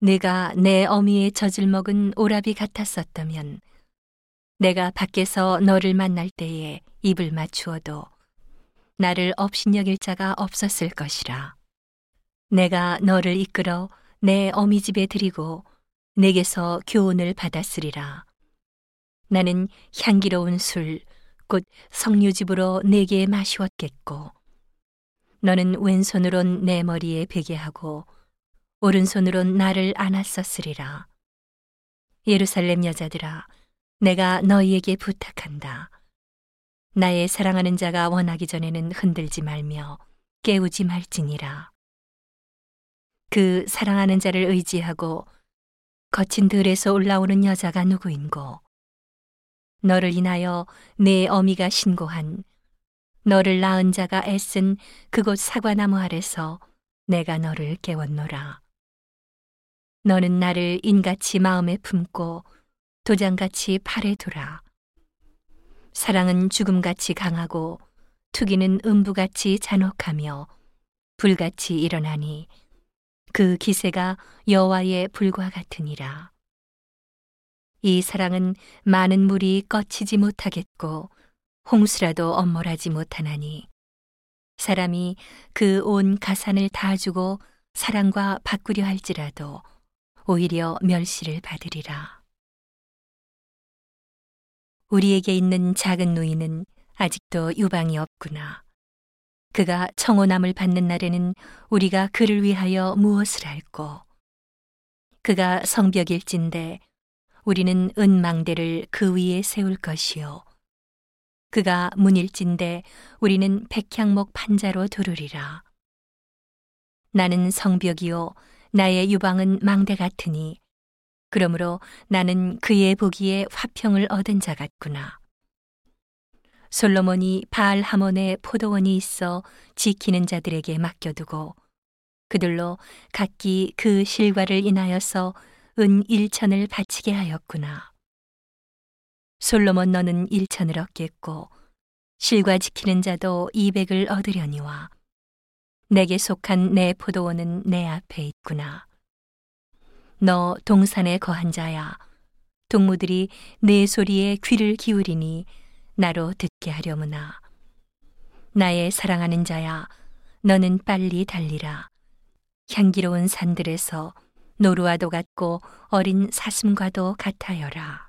내가 내 어미의 젖을 먹은 오라비 같았었다면 내가 밖에서 너를 만날 때에 입을 맞추어도 나를 업신여길 자가 없었을 것이라. 내가 너를 이끌어 내 어미 집에 드리고 내게서 교훈을 받았으리라. 나는 향기로운 술, 곧 성류집으로 내게 마시웠겠고, 너는 왼손으론 내 머리에 베게 하고, 오른손으론 나를 안았었으리라. 예루살렘 여자들아, 내가 너희에게 부탁한다. 나의 사랑하는 자가 원하기 전에는 흔들지 말며 깨우지 말지니라. 그 사랑하는 자를 의지하고 거친 들에서 올라오는 여자가 누구인고 너를 인하여 내 어미가 신고한 너를 낳은 자가 애쓴 그곳 사과나무 아래서 내가 너를 깨웠노라. 너는 나를 인같이 마음에 품고 도장같이 팔에 두라. 사랑은 죽음같이 강하고 투기는 음부같이 잔혹하며 불같이 일어나니 그 기세가 여호와의 불과 같으니라. 이 사랑은 많은 물이 꺼치지 못하겠고 홍수라도 엄몰하지 못하나니 사람이 그 온 가산을 다 주고 사랑과 바꾸려 할지라도 오히려 멸시를 받으리라. 우리에게 있는 작은 누이는 아직도 유방이 없구나. 그가 청혼함을 받는 날에는 우리가 그를 위하여 무엇을 할꼬? 그가 성벽일진데 우리는 은망대를 그 위에 세울 것이요. 그가 문일진데 우리는 백향목 판자로 두르리라. 나는 성벽이요. 나의 유방은 망대 같으니 그러므로 나는 그의 보기에 화평을 얻은 자 같구나. 솔로몬이 바알 하몬의 포도원이 있어 지키는 자들에게 맡겨두고 그들로 각기 그 실과를 인하여서 은 일천을 바치게 하였구나. 솔로몬 너는 일천을 얻겠고 실과 지키는 자도 이백을 얻으려니와 내게 속한 내 포도원은 내 앞에 있구나. 너 동산에 거한 자야. 동무들이 내 소리에 귀를 기울이니 나로 듣게 하려무나. 나의 사랑하는 자야, 너는 빨리 달리라. 향기로운 산들에서 노루와도 같고 어린 사슴과도 같아여라.